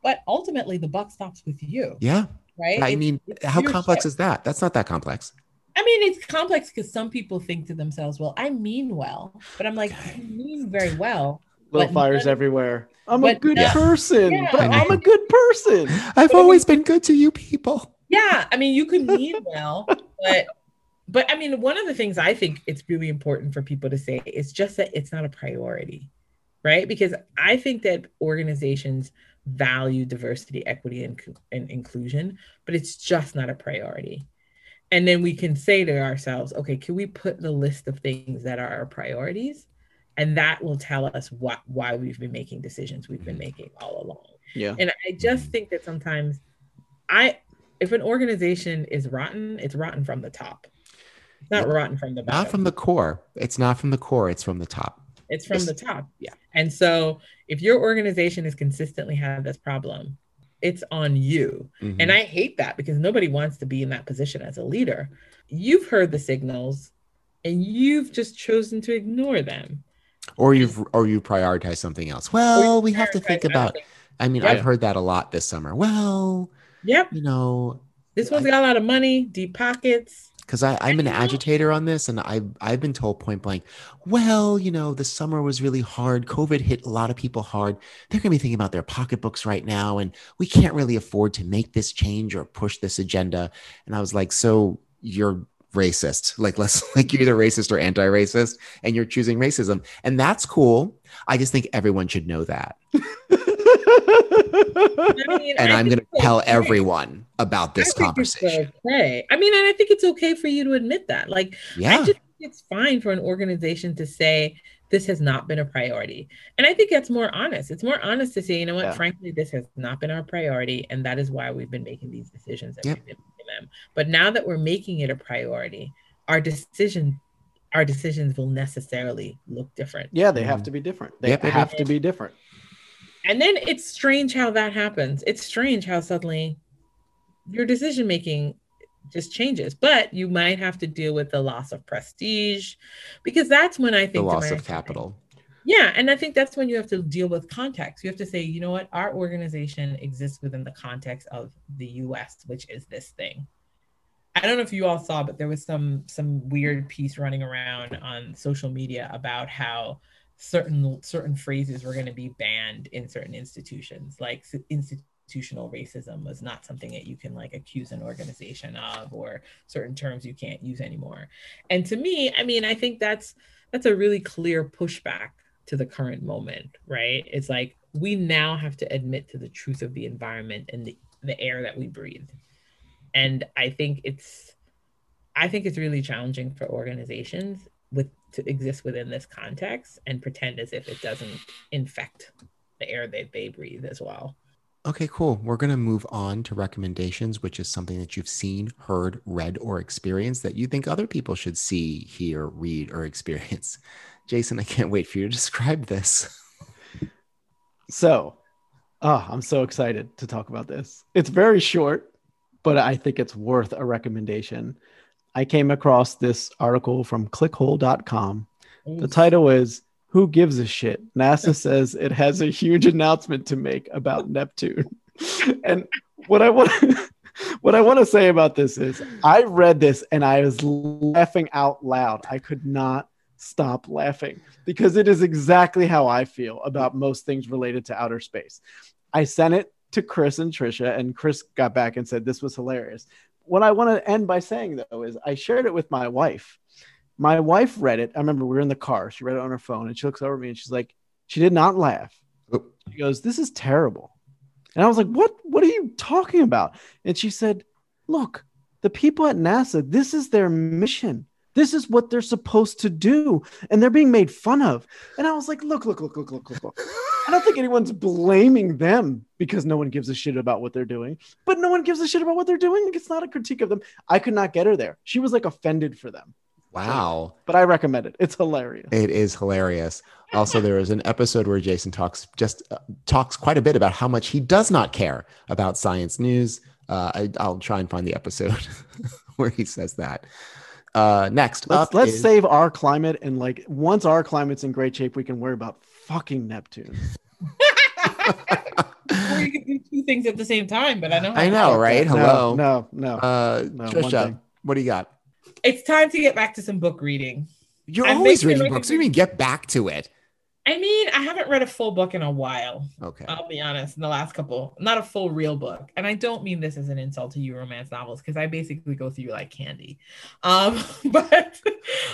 But ultimately, the buck stops with you. Yeah. Right. I it's, mean, it's how complex is that? That's not that complex. I mean, it's complex because some people think to themselves, well, I mean well, but I'm like, you mean very well. Little fires none, everywhere. I'm a good person, yeah, but I'm a good person. I've always been good to you people. Yeah. I mean, you could mean well, but but I mean, one of the things I think it's really important for people to say is just that it's not a priority, right? Because I think that organizations value diversity, equity, and, and inclusion, but it's just not a priority. And then we can say to ourselves, okay, can we put the list of things that are our priorities? And that will tell us what why we've been making decisions we've been mm-hmm. making all along. Yeah. And I just mm-hmm. think that sometimes I if an organization is rotten, it's rotten from the top not rotten from the bottom. Not from the core. It's not from the core. It's from the top. It's from the top. Yeah. And so if your organization is consistently have this problem, it's on you. Mm-hmm. And I hate that because nobody wants to be in that position as a leader. You've heard the signals and you've just chosen to ignore them. Or you've or you prioritize something else. Well, we have to think about I mean, I've heard that a lot this summer. Well, yep. You know, this one's I, got a lot of money, deep pockets because I'm an agitator on this, and I've I've been told point blank, well, you know, the summer was really hard. COVID hit a lot of people hard. They're going to be thinking about their pocketbooks right now, and we can't really afford to make this change or push this agenda. And I was like, so you're racist. Like let's like you're either racist or anti-racist, and you're choosing racism, and that's cool. I just think everyone should know that. I mean, and I I'm going to tell okay. everyone about this I conversation. Okay. I mean, and I think it's okay for you to admit that. Like, I Yeah. just think it's fine for an organization to say this has not been a priority. And I think that's more honest. It's more honest to say, you know what, Yeah. frankly, this has not been our priority. And that is why we've been making these decisions that Yep. we've been making them. But now that we're making it a priority, our decision our decisions will necessarily look different. Yeah, they have mm. to be different. They, Yep. they have to be different. And then it's strange how that happens. It's strange how suddenly your decision making just changes, but you might have to deal with the loss of prestige because that's when I think The loss of capital. Yeah, and I think that's when you have to deal with context. You have to say, you know what, our organization exists within the context of the US, which is this thing. I don't know if you all saw, but there was some some weird piece running around on social media about how certain certain phrases were going to be banned in certain institutions, like institutional racism was not something that you can like accuse an organization of, or certain terms you can't use anymore. And to me, I mean, I think that's that's a really clear pushback to the current moment, right? It's like we now have to admit to the truth of the environment and the, the air that we breathe. And I think it's I think it's really challenging for organizations with to exist within this context and pretend as if it doesn't infect the air that they breathe as well. Okay, cool. We're going to move on to recommendations, which is something that you've seen, heard, read, or experienced that you think other people should see, hear, read, or experience. Jason, I can't wait for you to describe this. So, oh, I'm so excited to talk about this. It's very short, but I think it's worth a recommendation. I came across this article from clickhole.com. The title is Who Gives a Shit? NASA says it has a huge announcement to make about Neptune. and what I want what I want to say about this is I read this and I was laughing out loud. I could not stop laughing because it is exactly how I feel about most things related to outer space. I sent it to Chris and Trisha, and Chris got back and said this was hilarious. What I want to end by saying though is I shared it with my wife. My wife read it. I remember we were in the car. She read it on her phone and she looks over at me and she's like, she did not laugh. She goes, This is terrible. And I was like, What? What are you talking about? And she said, Look, the people at NASA, this is their mission. This is what they're supposed to do. And they're being made fun of. And I was like, Look, look, look, look, look, look, look. I don't think anyone's blaming them because no one gives a shit about what they're doing, but no one gives a shit about what they're doing. Like, it's not a critique of them. I could not get her there. She was like offended for them, Wow. but I recommend it. It's hilarious. It is hilarious. Also, there is an episode where Jason talks just uh, talks quite a bit about how much he does not care about science news. Uh, I, I'll try and find the episode where he says that. Uh, next Let's up let's is- save our climate and like once our climate's in great shape, we can worry about fucking Neptune. or you can do two things at the same time, but I know. how I know, work right? that. Hello. No, no, no. Uh, No, Trisha, what do you got? It's time to get back to some book reading. You're I'm always reading books. What do you mean get back to it? I mean, I haven't read a full book in a while. Okay. I'll be honest, in the last couple, not a full real book. And I don't mean this as an insult to you romance novels, because I basically go through like candy. Um, but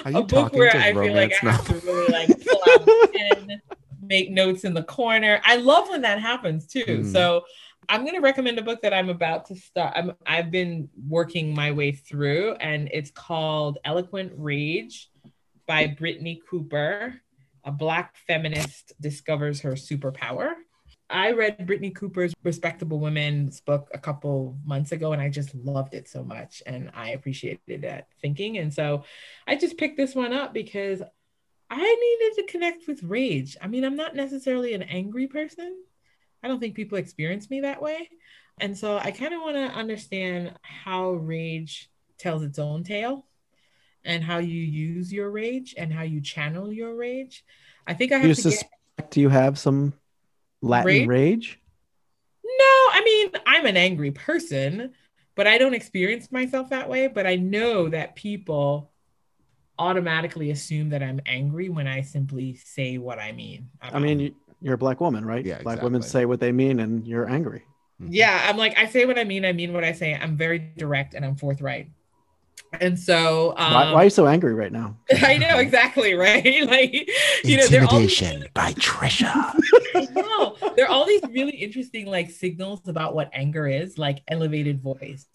Are you a book where I feel like I have to really like pull out pen, make notes in the corner. I love when that happens too. Mm. So I'm gonna recommend a book that I'm about to start. I'm I've been working my way through, and it's called Eloquent Rage by Brittney Cooper a black feminist discovers her superpower. I read Brittney Cooper's Respectable Women's book a couple months ago and I just loved it so much and I appreciated that thinking. And so I just picked this one up because I needed to connect with rage. I mean, I'm not necessarily an angry person. I don't think people experience me that way. And so I kind of want to understand how rage tells its own tale and how you use your rage and how you channel your rage. I think I have you to get suspect you have some Latin Rage? rage? No, I mean, I'm an angry person, but I don't experience myself that way. But I know that people automatically assume that I'm angry when I simply say what I mean. I mean, you- you're a black woman, right? Yeah, black women say what they mean, and you're angry. Mm-hmm. yeah, I'm like, I say what I mean. I mean what I say. I'm very direct and I'm forthright. And so, um, why, why, are you so angry right now? I know exactly, right? Like, you know, intimidation all- by Trisha. no, there are all these really interesting like signals about what anger is, like elevated voice,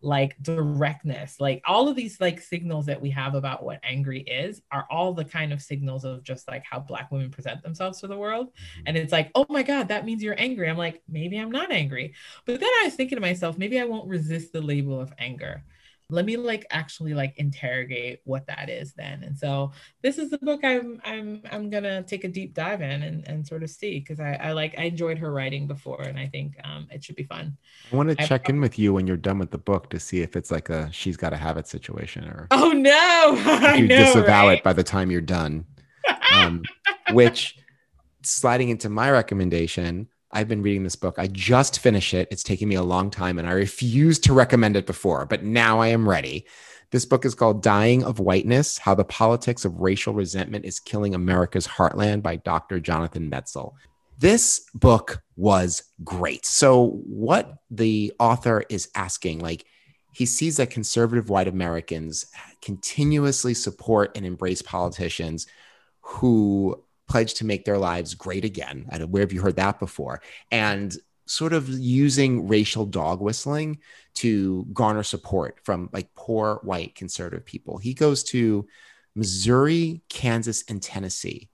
like directness, like all of these like signals that we have about what angry is are all the kind of signals of just like how black women present themselves to the world. Mm-hmm. And it's like, oh my God, that means you're angry. I'm like, maybe I'm not angry. But then I was thinking to myself, maybe I won't resist the label of anger let me like actually like interrogate what that is then. And so this is the book i'm i'm i'm gonna take a deep dive in and, and sort of see because I, I like i enjoyed her writing before and i think um it should be fun. I want to check probably... in with you when you're done with the book to see if it's like a she's got to have it situation or oh no! you know, disavow right? it by the time you're done. Um which sliding into my recommendation I've been reading this book. I just finished it. It's taken me a long time and I refused to recommend it before, but now I am ready. This book is called Dying of Whiteness How the Politics of Racial Resentment is Killing America's Heartland by Dr. Jonathan Metzl. This book was great. So, what the author is asking, like, he sees that conservative white Americans continuously support and embrace politicians who pledge to make their lives great again. where have you heard that before? And sort of using racial dog whistling to garner support from like poor white conservative people. He goes to Missouri, Kansas, and Tennessee,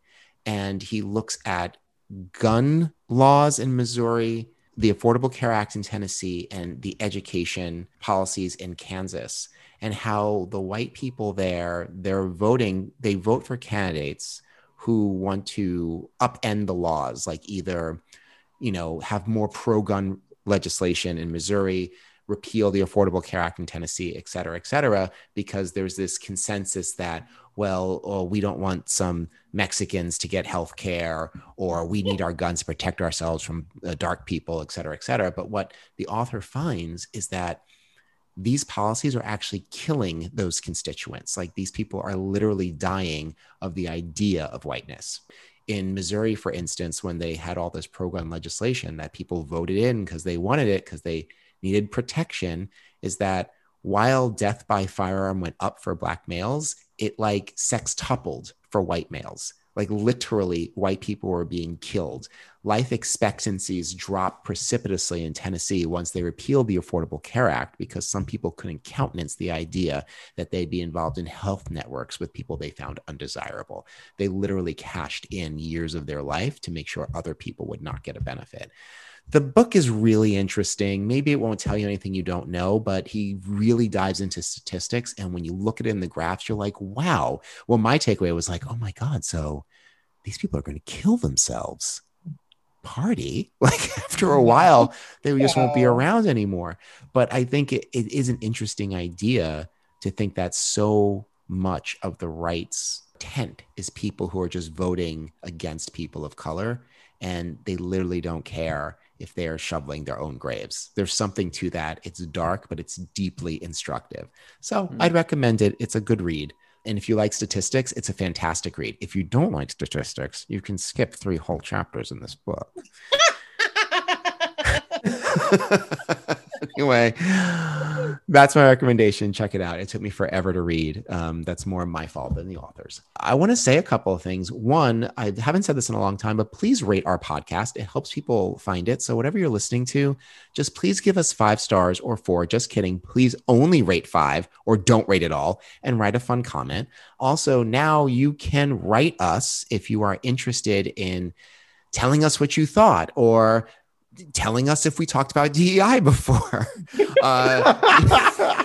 and he looks at gun laws in Missouri, the Affordable Care Act in Tennessee, and the education policies in Kansas, and how the white people there, they're voting, they vote for candidates who want to upend the laws, like either, you know, have more pro gun legislation in Missouri, repeal the Affordable Care Act in Tennessee, et cetera, et cetera, because there's this consensus that, well, oh, we don't want some Mexicans to get health care, or we need our guns to protect ourselves from uh, dark people, et cetera, et cetera. But what the author finds is that these policies are actually killing those constituents. Like these people are literally dying of the idea of whiteness. In Missouri, for instance, when they had all this pro gun legislation that people voted in because they wanted it, because they needed protection, is that while death by firearm went up for black males, it like sextupled for white males. Like literally, white people were being killed. Life expectancies dropped precipitously in Tennessee once they repealed the Affordable Care Act because some people couldn't countenance the idea that they'd be involved in health networks with people they found undesirable. They literally cashed in years of their life to make sure other people would not get a benefit the book is really interesting. Maybe it won't tell you anything you don't know, but he really dives into statistics. And when you look at it in the graphs, you're like, wow. Well, my takeaway was like, oh my God, so these people are going to kill themselves. Party. Like after a while, they just won't be around anymore. But I think it, it is an interesting idea to think that so much of the right's tent is people who are just voting against people of color and they literally don't care if they are shoveling their own graves. There's something to that. It's dark, but it's deeply instructive. So mm-hmm. I'd recommend it. It's a good read. And if you like statistics, it's a fantastic read. If you don't like statistics, you can skip three whole chapters in this book. anyway, that's my recommendation. Check it out. It took me forever to read. Um, that's more my fault than the authors. I want to say a couple of things. One, I haven't said this in a long time, but please rate our podcast. It helps people find it. So, whatever you're listening to, just please give us five stars or four. Just kidding. Please only rate five or don't rate at all and write a fun comment. Also, now you can write us if you are interested in telling us what you thought or telling us if we talked about DEI before. Uh,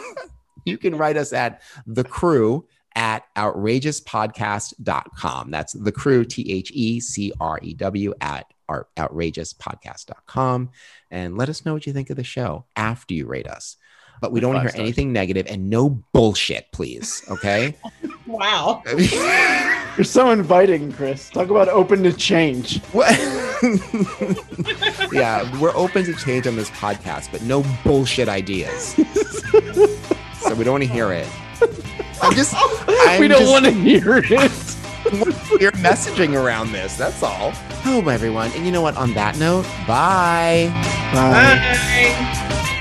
you can write us at the crew at outrageouspodcast.com. That's the crew, T H E C R E W, at outrageouspodcast.com. And let us know what you think of the show after you rate us. But we don't want to hear stars. anything negative and no bullshit, please. Okay. wow. You're so inviting, Chris. Talk about open to change. What? yeah, we're open to change on this podcast, but no bullshit ideas. so we don't want to hear it. I'm just. I'm we don't want to hear it. We're messaging around this. That's all. Oh, everyone. And you know what? On that note, bye. Bye. bye.